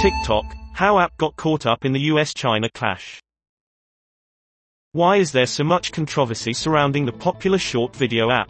TikTok, how app got caught up in the US-China clash. Why is there so much controversy surrounding the popular short video app?